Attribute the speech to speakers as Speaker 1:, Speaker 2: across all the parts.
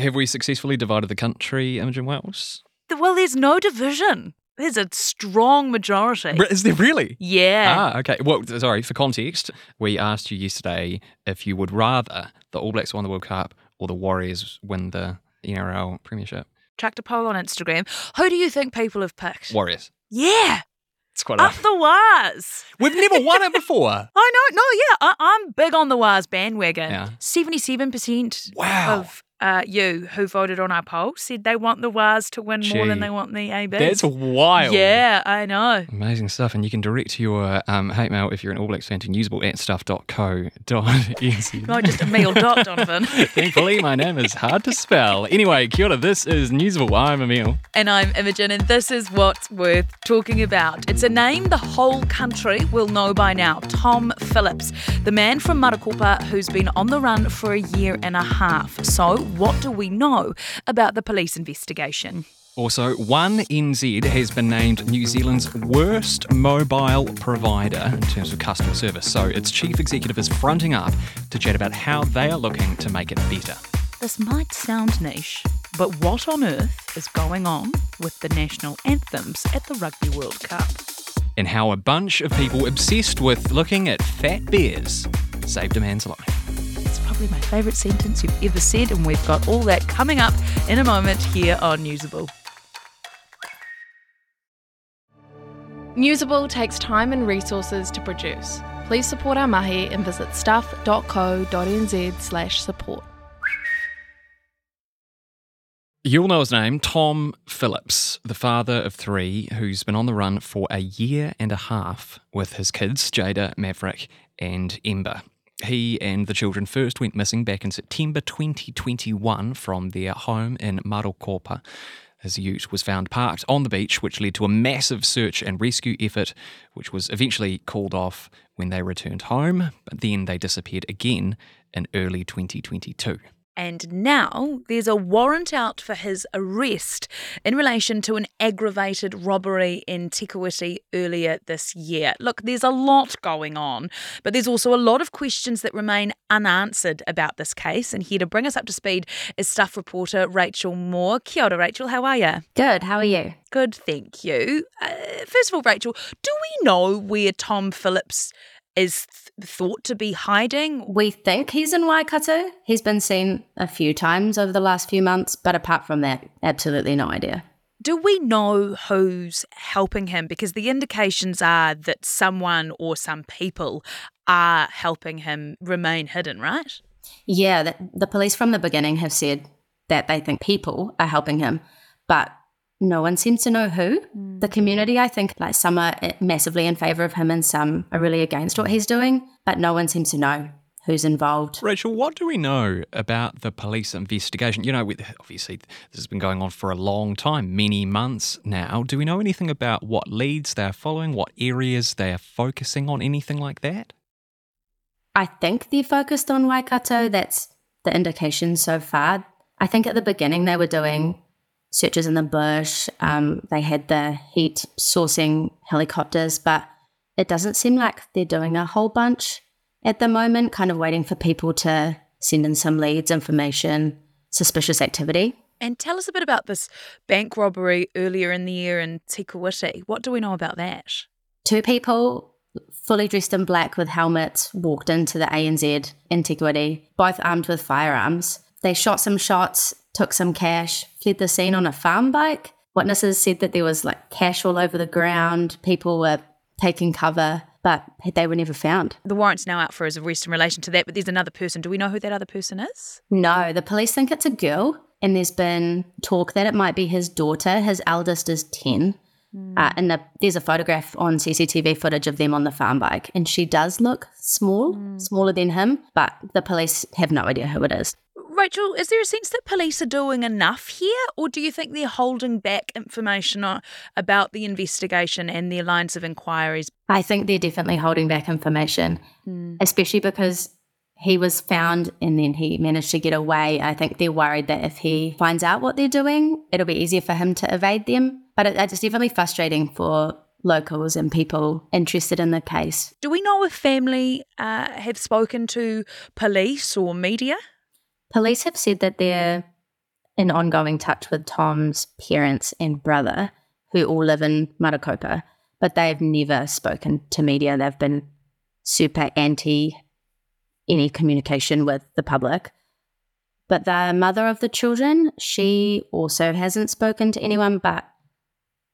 Speaker 1: Have we successfully divided the country, Imogen Wells?
Speaker 2: Well, there's no division. There's a strong majority.
Speaker 1: Is there really?
Speaker 2: Yeah.
Speaker 1: Ah, okay. Well, sorry, for context, we asked you yesterday if you would rather the All Blacks won the World Cup or the Warriors win the NRL Premiership.
Speaker 2: Tracked a poll on Instagram. Who do you think people have picked?
Speaker 1: Warriors.
Speaker 2: Yeah.
Speaker 1: It's quite
Speaker 2: Up the wires.
Speaker 1: We've never won it before.
Speaker 2: I know. No, yeah. I, I'm big on the wires bandwagon.
Speaker 1: Yeah.
Speaker 2: 77%
Speaker 1: Wow.
Speaker 2: of uh, you who voted on our poll said they want the wires to win more than they want the AB.
Speaker 1: That's wild.
Speaker 2: Yeah, I know.
Speaker 1: Amazing stuff. And you can direct your um, hate mail if you're an All Blacks fan to newsable at stuff.co.nz.
Speaker 2: Not just a meal dot, Donovan.
Speaker 1: Thankfully, my name is hard to spell. Anyway, kia ora, this is Newsable. I'm Emile.
Speaker 2: And I'm Imogen, and this is what's worth talking about. It's a name the whole country will know by now Tom Phillips, the man from Marokopa who's been on the run for a year and a half. So, what do we know about the police investigation?
Speaker 1: Also, One NZ has been named New Zealand's worst mobile provider in terms of customer service. So, its chief executive is fronting up to chat about how they are looking to make it better.
Speaker 2: This might sound niche, but what on earth is going on with the national anthems at the Rugby World Cup?
Speaker 1: And how a bunch of people obsessed with looking at fat bears saved a man's life.
Speaker 2: It's probably my favourite sentence you've ever said, and we've got all that coming up in a moment here on Newsable.
Speaker 3: Newsable takes time and resources to produce. Please support our mahi and visit stuff.co.nz slash support.
Speaker 1: You'll know his name, Tom Phillips, the father of three, who's been on the run for a year and a half with his kids, Jada, Maverick, and Ember. He and the children first went missing back in September 2021 from their home in Marokopa. His ute was found parked on the beach, which led to a massive search and rescue effort, which was eventually called off when they returned home, but then they disappeared again in early 2022.
Speaker 2: And now there's a warrant out for his arrest in relation to an aggravated robbery in Te Kūiti earlier this year. Look, there's a lot going on, but there's also a lot of questions that remain unanswered about this case. And here to bring us up to speed is staff reporter Rachel Moore. Kia ora, Rachel. How are you?
Speaker 4: Good. How are you?
Speaker 2: Good, thank you. Uh, first of all, Rachel, do we know where Tom Phillips is th- thought to be hiding?
Speaker 4: We think he's in Waikato. He's been seen a few times over the last few months, but apart from that, absolutely no idea.
Speaker 2: Do we know who's helping him? Because the indications are that someone or some people are helping him remain hidden, right?
Speaker 4: Yeah, the, the police from the beginning have said that they think people are helping him, but no one seems to know who. The community, I think, like some are eh, massively in favour of him and some are really against what he's doing, but no one seems to know who's involved.
Speaker 1: Rachel, what do we know about the police investigation? You know, with- obviously, this has been going on for a long time, many months now. Do we know anything about what leads they're following, what areas they are focusing on, anything like that?
Speaker 4: I think they're focused on Waikato. That's the indication so far. I think at the beginning they were doing searches in the bush. Um, they had the heat sourcing helicopters, but it doesn't seem like they're doing a whole bunch at the moment, kind of waiting for people to send in some leads, information, suspicious activity.
Speaker 2: And tell us a bit about this bank robbery earlier in the year in Te Kūiti. What do we know about that?
Speaker 4: Two people fully dressed in black with helmets walked into the ANZ in Te Kūiti, both armed with firearms. They shot some shots, took some cash, fled the scene on a farm bike. Witnesses said that there was like cash all over the ground. People were taking cover, but they were never found.
Speaker 2: The warrant's now out for his arrest in relation to that, but there's another person. Do we know who that other person is?
Speaker 4: No, the police think it's a girl, and there's been talk that it might be his daughter. His eldest is 10. Uh, and the, there's a photograph on CCTV footage of them on the farm bike, and she does look small, smaller than him, but the police have no idea who it is.
Speaker 2: Rachel, is there a sense that police are doing enough here, or do you think they're holding back information on, about the investigation and their lines of inquiries?
Speaker 4: I think they're definitely holding back information, especially because he was found and then he managed to get away. I think they're worried that if he finds out what they're doing, it'll be easier for him to evade them. But it, it's definitely frustrating for locals and people interested in the case.
Speaker 2: Do we know if family uh, have spoken to police or media?
Speaker 4: Police have said that they're in ongoing touch with Tom's parents and brother, who all live in Marokopa, but they've never spoken to media. They've been super anti any communication with the public. But the mother of the children, she also hasn't spoken to anyone, but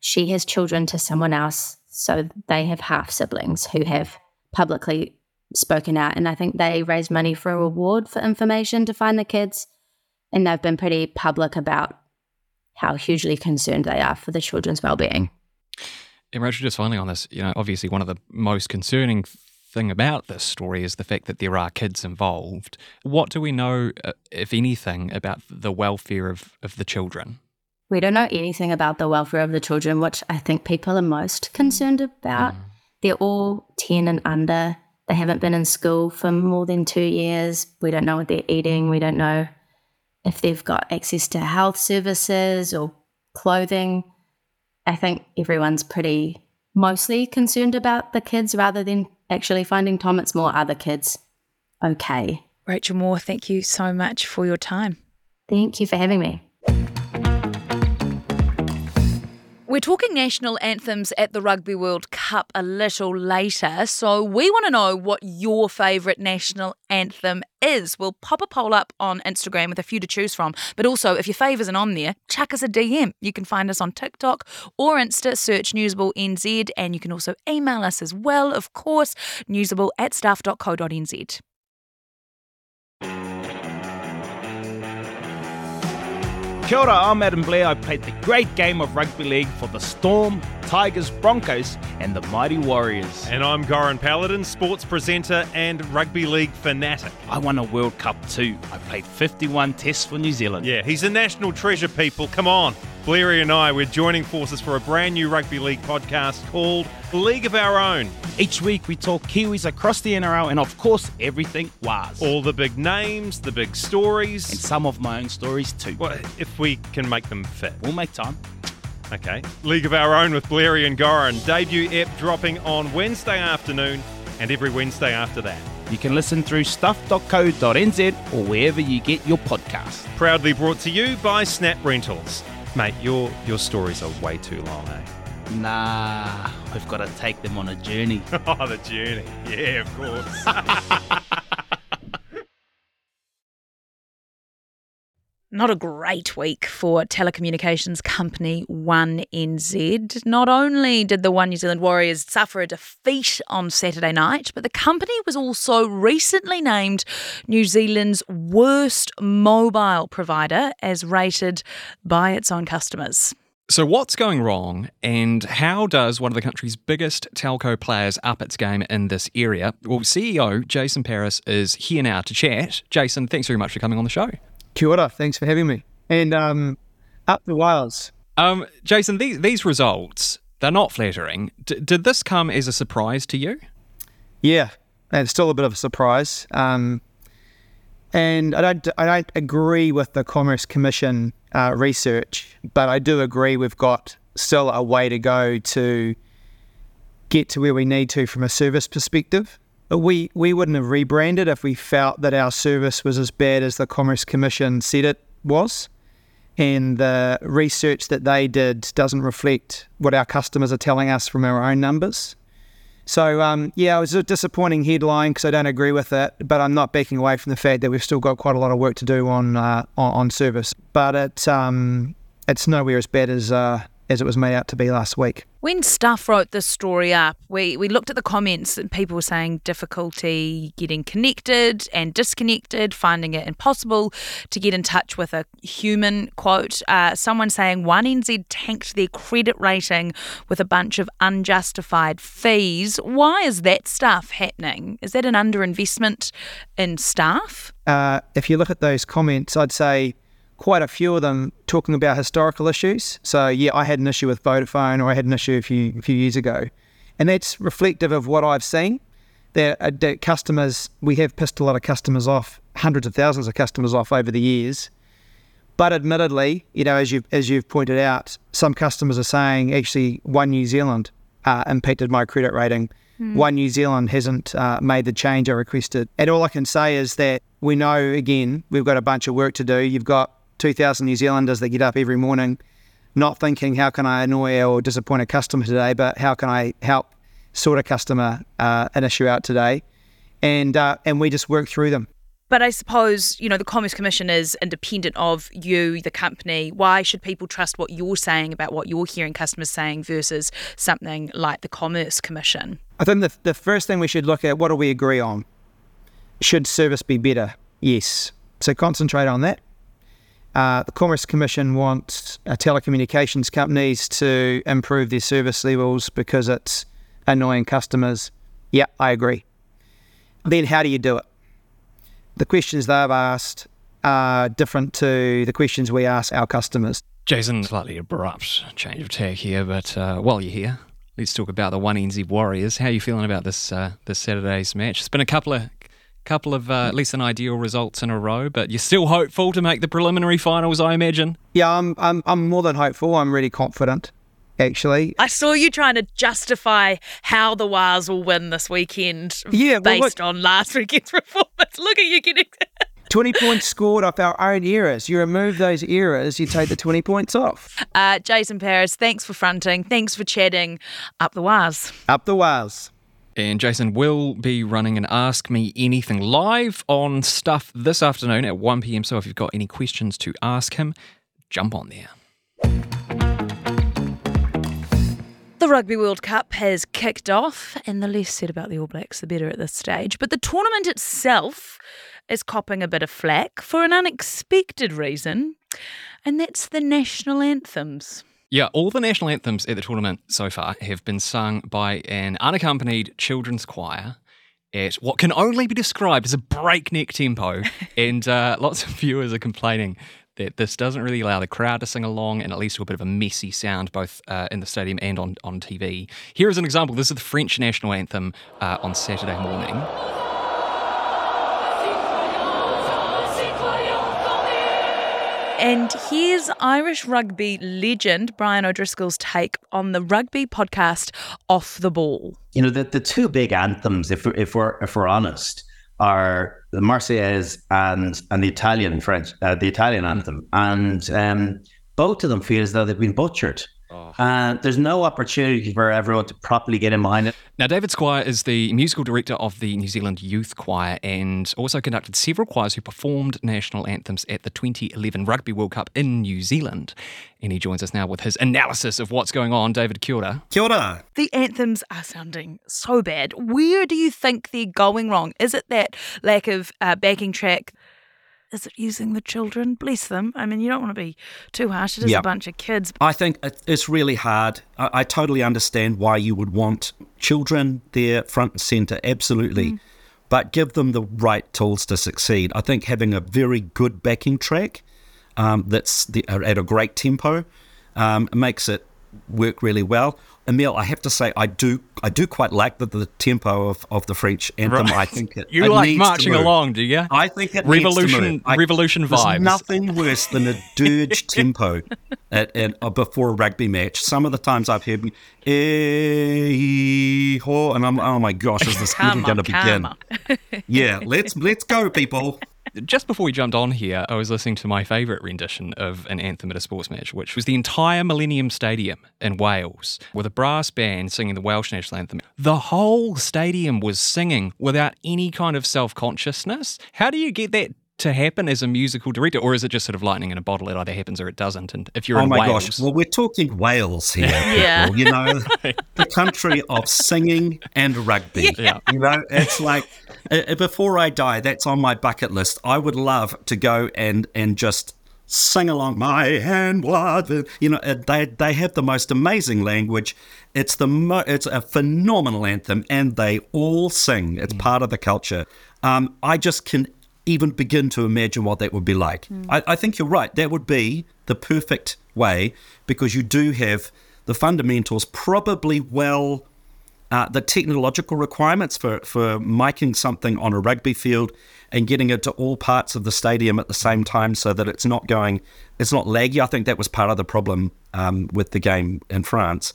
Speaker 4: she has children to someone else. So they have half siblings who have publicly spoken out. And I think they raised money for a reward for information to find the kids. And they've been pretty public about how hugely concerned they are for the children's well-being.
Speaker 1: And Rachel, just finally on this, you know, obviously one of the most concerning thing about this story is the fact that there are kids involved. What do we know, uh, if anything, about the welfare of, of the children?
Speaker 4: We don't know anything about the welfare of the children, which I think people are most concerned about. Mm. They're all 10 and under. They haven't been in school for more than two years. We don't know what they're eating. We don't know if they've got access to health services or clothing. I think everyone's pretty mostly concerned about the kids rather than actually finding Tom. It's more other kids. Okay.
Speaker 2: Rachel Moore, thank you so much for your time.
Speaker 4: Thank you for having me.
Speaker 2: We're talking national anthems at the Rugby World Cup a little later, so we want to know what your favourite national anthem is. We'll pop a poll up on Instagram with a few to choose from, but also if your fave isn't on there, chuck us a DM. You can find us on TikTok or Insta, search Newsable NZ, and you can also email us as well, of course, newsable at stuff.co.nz.
Speaker 5: Kia ora, I'm Adam Blair. I played the great game of rugby league for the Storm, Tigers, Broncos, and the Mighty Warriors.
Speaker 6: And I'm Goran Paladin, sports presenter and rugby league fanatic.
Speaker 5: I won a World Cup too. I played 51 tests for New Zealand.
Speaker 6: Yeah, he's a national treasure, people. Come on. Blairy and I, we're joining forces for a brand new rugby league podcast called League of Our Own.
Speaker 5: Each week we talk Kiwis across the NRL and, of course, everything was.
Speaker 6: All the big names, the big stories.
Speaker 5: And some of my own stories too.
Speaker 6: Well, if we can make them fit.
Speaker 5: We'll make time.
Speaker 6: Okay. League of Our Own with Blairy and Goran. Debut ep dropping on Wednesday afternoon and every Wednesday after that.
Speaker 5: You can listen through stuff.co.nz or wherever you get your podcast.
Speaker 6: Proudly brought to you by Snap Rentals. Mate, your your stories are way too long, eh?
Speaker 5: Nah, we've got to take them on a journey.
Speaker 6: oh, the journey. Yeah, of course.
Speaker 2: Not a great week for telecommunications company One NZ. Not only did the One New Zealand Warriors suffer a defeat on Saturday night, but the company was also recently named New Zealand's worst mobile provider as rated by its own customers.
Speaker 1: So, what's going wrong, and how does one of the country's biggest telco players up its game in this area? Well, CEO Jason Paris is here now to chat. Jason, thanks very much for coming on the show.
Speaker 7: Kia ora, thanks for having me. And um, up the wires.
Speaker 1: Um, Jason, these, these results, they're not flattering. D- did this come as a surprise to you?
Speaker 7: Yeah, it's still a bit of a surprise. Um, and I don't, I don't agree with the Commerce Commission uh, research, but I do agree we've got still a way to go to get to where we need to from a service perspective we we wouldn't have rebranded if we felt that our service was as bad as the Commerce Commission said it was. And the research that they did doesn't reflect what our customers are telling us from our own numbers. So, um, yeah, it was a disappointing headline because I don't agree with it, but I'm not backing away from the fact that we've still got quite a lot of work to do on uh, on, on, service. But it, um, it's nowhere as bad as uh, as it was made out to be last week.
Speaker 2: When Stuff wrote this story up, we, we looked at the comments and people were saying difficulty getting connected and disconnected, finding it impossible to get in touch with a human. Quote, uh, someone saying One NZ tanked their credit rating with a bunch of unjustified fees. Why is that stuff happening? Is that an underinvestment in staff?
Speaker 7: Uh, if you look at those comments, I'd say quite a few of them talking about historical issues. So yeah, I had an issue with Vodafone, or I had an issue a few a few years ago, and that's reflective of what I've seen. That, uh, that customers, we have pissed a lot of customers off, hundreds of thousands of customers off over the years. But admittedly, you know, as you've as you've pointed out, some customers are saying actually One New Zealand uh, impacted my credit rating. Mm. One New Zealand hasn't uh, made the change I requested. And all I can say is that we know again we've got a bunch of work to do. You've got 2,000 New Zealanders that get up every morning not thinking how can I annoy or disappoint a customer today, but how can I help sort a customer uh, an issue out today, and uh, and we just work through them.
Speaker 2: But I suppose, you know, the Commerce Commission is independent of you, the company. Why should people trust what you're saying about what you're hearing customers saying versus something like the Commerce Commission?
Speaker 7: I think the, the first thing we should look at what do we agree on? Should service be better? Yes. So concentrate on that. Uh, the Commerce Commission wants uh, telecommunications companies to improve their service levels because it's annoying customers. Yeah, I agree. Then how do you do it? The questions they've asked are different to the questions we ask our customers.
Speaker 1: Jason, slightly abrupt change of tack here, but uh, while you're here, let's talk about the One NZ Warriors. How are you feeling about this uh, this Saturday's match? It's been a couple of couple of uh, less than ideal results in a row, but you're still hopeful to make the preliminary finals, I imagine.
Speaker 7: Yeah, I'm I'm, I'm more than hopeful. I'm really confident actually.
Speaker 2: I saw you trying to justify how the Wars will win this weekend
Speaker 7: yeah,
Speaker 2: based
Speaker 7: look,
Speaker 2: on last weekend's performance. Look at you getting
Speaker 7: 20 points scored off our own errors. You remove those errors, you take the 20 points off.
Speaker 2: Uh, Jason Paris, thanks for fronting. Thanks for chatting. Up the Wars.
Speaker 7: Up the Wars.
Speaker 1: And Jason will be running an Ask Me Anything live on Stuff this afternoon at 1 pm. So if you've got any questions to ask him, jump on there.
Speaker 2: The Rugby World Cup has kicked off, and the less said about the All Blacks, the better at this stage. But the tournament itself is copping a bit of flack for an unexpected reason, and that's the national anthems.
Speaker 1: Yeah, all the national anthems at the tournament so far have been sung by an unaccompanied children's choir at what can only be described as a breakneck tempo, and uh, lots of viewers are complaining that this doesn't really allow the crowd to sing along and it leads to a bit of a messy sound both uh, in the stadium and on, on TV. Here is an example. This is the French national anthem uh, on Saturday morning.
Speaker 2: And here's Irish rugby legend Brian O'Driscoll's take on the rugby podcast Off the Ball.
Speaker 8: You know, the, the two big anthems, if we're, if we're, if we're honest, are the Marseillaise and and the Italian French, uh, the Italian anthem, and um, both of them feel as though they've been butchered. Oh. Uh, there's no opportunity for everyone to properly get in behind it.
Speaker 1: Now, David Squire is the musical director of the New Zealand Youth Choir and also conducted several choirs who performed national anthems at the 2011 Rugby World Cup in New Zealand. And he joins us now with his analysis of what's going on. David, kia ora.
Speaker 9: Kia ora.
Speaker 2: The anthems are sounding so bad. Where do you think they're going wrong? Is it that lack of uh, backing track? Is it using the children? Bless them. I mean, you don't want to be too harsh. It is yep. a bunch of kids.
Speaker 9: I think it's really hard. I, I, totally understand why you would want children there front and centre, absolutely. Mm. But give them the right tools to succeed. I think having a very good backing track um, that's the, at a great tempo um, makes it work really well. Emile, I have to say, I do, I do quite like the, the tempo of, of the French anthem. Right. I think it,
Speaker 1: you
Speaker 9: it
Speaker 1: like marching along, do you?
Speaker 9: I think it
Speaker 1: revolution,
Speaker 9: I,
Speaker 1: revolution vibes.
Speaker 9: nothing worse than a dirge tempo at, at uh, before a rugby match. Some of the times I've heard, eh, and I'm, oh my gosh, is this really going to begin? yeah, let's let's go, people
Speaker 1: just before we jumped on here, I was listening to my favourite rendition of an anthem at a sports match, which was the entire Millennium Stadium in Wales with a brass band singing the Welsh national anthem. The whole stadium was singing without any kind of self consciousness. How do you get that to happen as a musical director, or is it just sort of lightning in a bottle? It either happens or it doesn't. And if you're
Speaker 9: oh
Speaker 1: in
Speaker 9: my
Speaker 1: Wales,
Speaker 9: gosh, well, we're talking Wales here. yeah, you know, the country of singing and rugby. Yeah. you know, it's like uh, uh, before I die, that's on my bucket list. I would love to go and and just sing along Mae Hen Wlad you know uh, they they have the most amazing language it's the mo- it's a phenomenal anthem and they all sing it's mm. part of the culture um, i just can even begin to imagine what that would be like. Mm. I, I, think you're right. That would be the perfect way because you do have the fundamentals probably well, uh, the technological requirements for, for miking something on a rugby field and getting it to all parts of the stadium at the same time so that it's not going, it's not laggy. I think that was part of the problem um, with the game in France.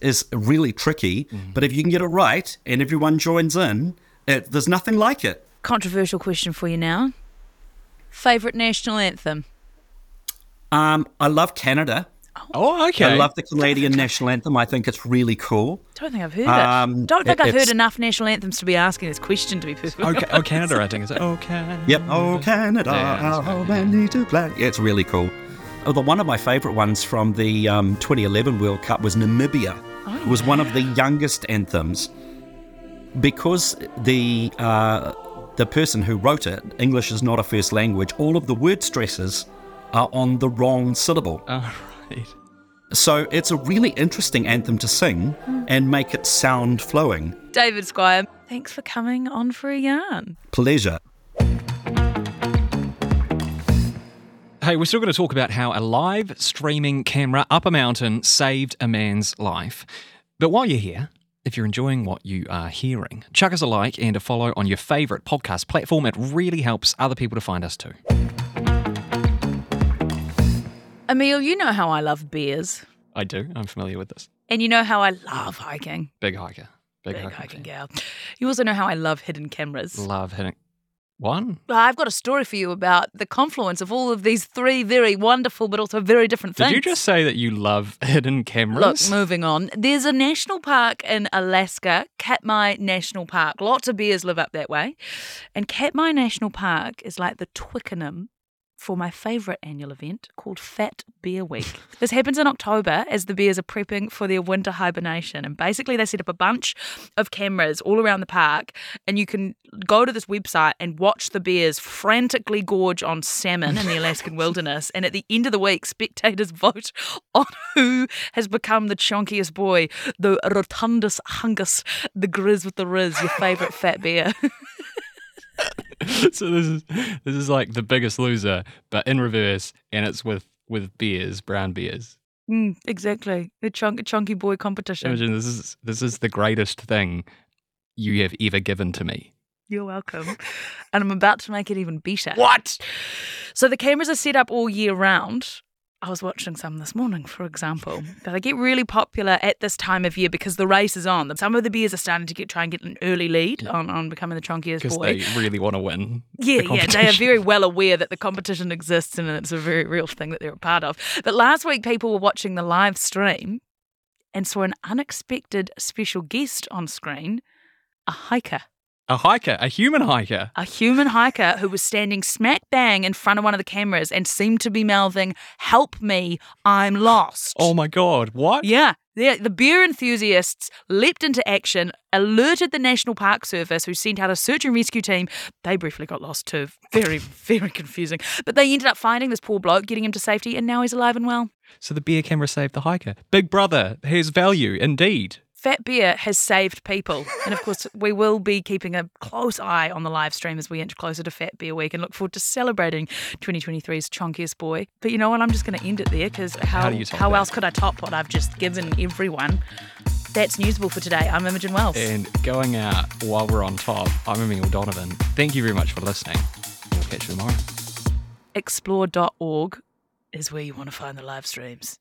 Speaker 9: Is really tricky, mm. but if you can get it right and everyone joins in, it, there's nothing like it
Speaker 2: controversial question for you now. Favourite national anthem?
Speaker 9: Um, I love Canada.
Speaker 1: Oh, okay.
Speaker 9: I love the Canadian national anthem. I think it's really cool.
Speaker 2: Don't think I've heard um, it. Don't think it, I've heard enough national anthems to be asking this question. To be perfectly
Speaker 1: okay, oh, Canada, I think is it? Oh, Canada.
Speaker 9: Yep. Oh, Canada, yeah, how many to play? Yeah, it's really cool. Oh, the one of my favourite ones from the um, 2011 World Cup was Namibia. Oh, it was one of the youngest anthems because the uh, the person who wrote it, English is not a first language. All of the word stresses are on the wrong syllable.
Speaker 1: Oh, right.
Speaker 9: So it's a really interesting anthem to sing and make it sound flowing.
Speaker 2: David Squire, thanks for coming on for a yarn.
Speaker 9: Pleasure.
Speaker 1: Hey, we're still going to talk about how a live streaming camera up a mountain saved a man's life. But while you're here, if you're enjoying what you are hearing, chuck us a like and a follow on your favourite podcast platform. It really helps other people to find us too.
Speaker 2: Emile, you know how I love bears.
Speaker 1: I do. I'm familiar with this.
Speaker 2: And you know how I love hiking.
Speaker 1: Big hiker.
Speaker 2: Big, Big hiking gal. You also know how I love hidden cameras.
Speaker 1: Love hidden. One?
Speaker 2: I've got a story for you about the confluence of all of these three very wonderful but also very different things.
Speaker 1: Did you just say that you love hidden cameras?
Speaker 2: Look, moving on. There's a national park in Alaska, Katmai National Park. Lots of bears live up that way. And Katmai National Park is like the Twickenham for my favourite annual event called Fat Bear Week. this happens in October as the bears are prepping for their winter hibernation. And basically, they set up a bunch of cameras all around the park, and you can go to this website and watch the bears frantically gorge on salmon in the Alaskan wilderness. And at the end of the week, spectators vote on who has become the chunkiest boy, the rotundus hungus, the grizz with the riz, your favourite fat bear.
Speaker 1: so this is this is like the biggest loser, but in reverse, and it's with with bears, brown bears.
Speaker 2: Mm, exactly, the chunk, chunky boy competition.
Speaker 1: Imagine this is this is the greatest thing you have ever given to me.
Speaker 2: You're welcome. and I'm about to make it even better.
Speaker 1: What?
Speaker 2: So the cameras are set up all year round I was watching some this morning, for example. They get really popular at this time of year because the race is on. Some of the bears are starting to get try and get an early lead yeah. on, on becoming the chunkiest boy.
Speaker 1: Because they really want to win.
Speaker 2: Yeah, the yeah. They are very well aware that the competition exists and it's a very real thing that they're a part of. But last week, people were watching the live stream and saw an unexpected special guest on screen a hiker.
Speaker 1: A hiker, a human hiker.
Speaker 2: A human hiker who was standing smack bang in front of one of the cameras and seemed to be mouthing, Help me, I'm lost.
Speaker 1: Oh my God, what?
Speaker 2: Yeah. The, the bear enthusiasts leapt into action, alerted the National Park Service, who sent out a search and rescue team. They briefly got lost too. Very, very confusing. But they ended up finding this poor bloke, getting him to safety, and now he's alive and well.
Speaker 1: So the bear camera saved the hiker. Big brother, here's value, indeed.
Speaker 2: Fat Bear has saved people. And of course, we will be keeping a close eye on the live stream as we inch closer to Fat Bear Week and look forward to celebrating 2023's chunkiest boy. But you know what? I'm just going to end it there because how, how, how else could I top what I've just given everyone? That's Newsable for today. I'm Imogen Wells.
Speaker 1: And going out while we're on top, I'm Emile Donovan. Thank you very much for listening. We'll catch you tomorrow.
Speaker 2: Explore.org is where you want to find the live streams.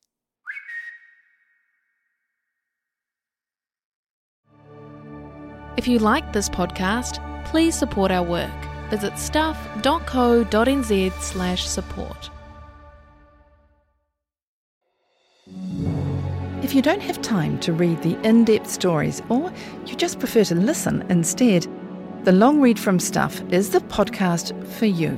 Speaker 3: If you like this podcast, please support our work. Visit stuff.co.nz slash support.
Speaker 10: If you don't have time to read the in depth stories or you just prefer to listen instead, the Long Read from Stuff is the podcast for you.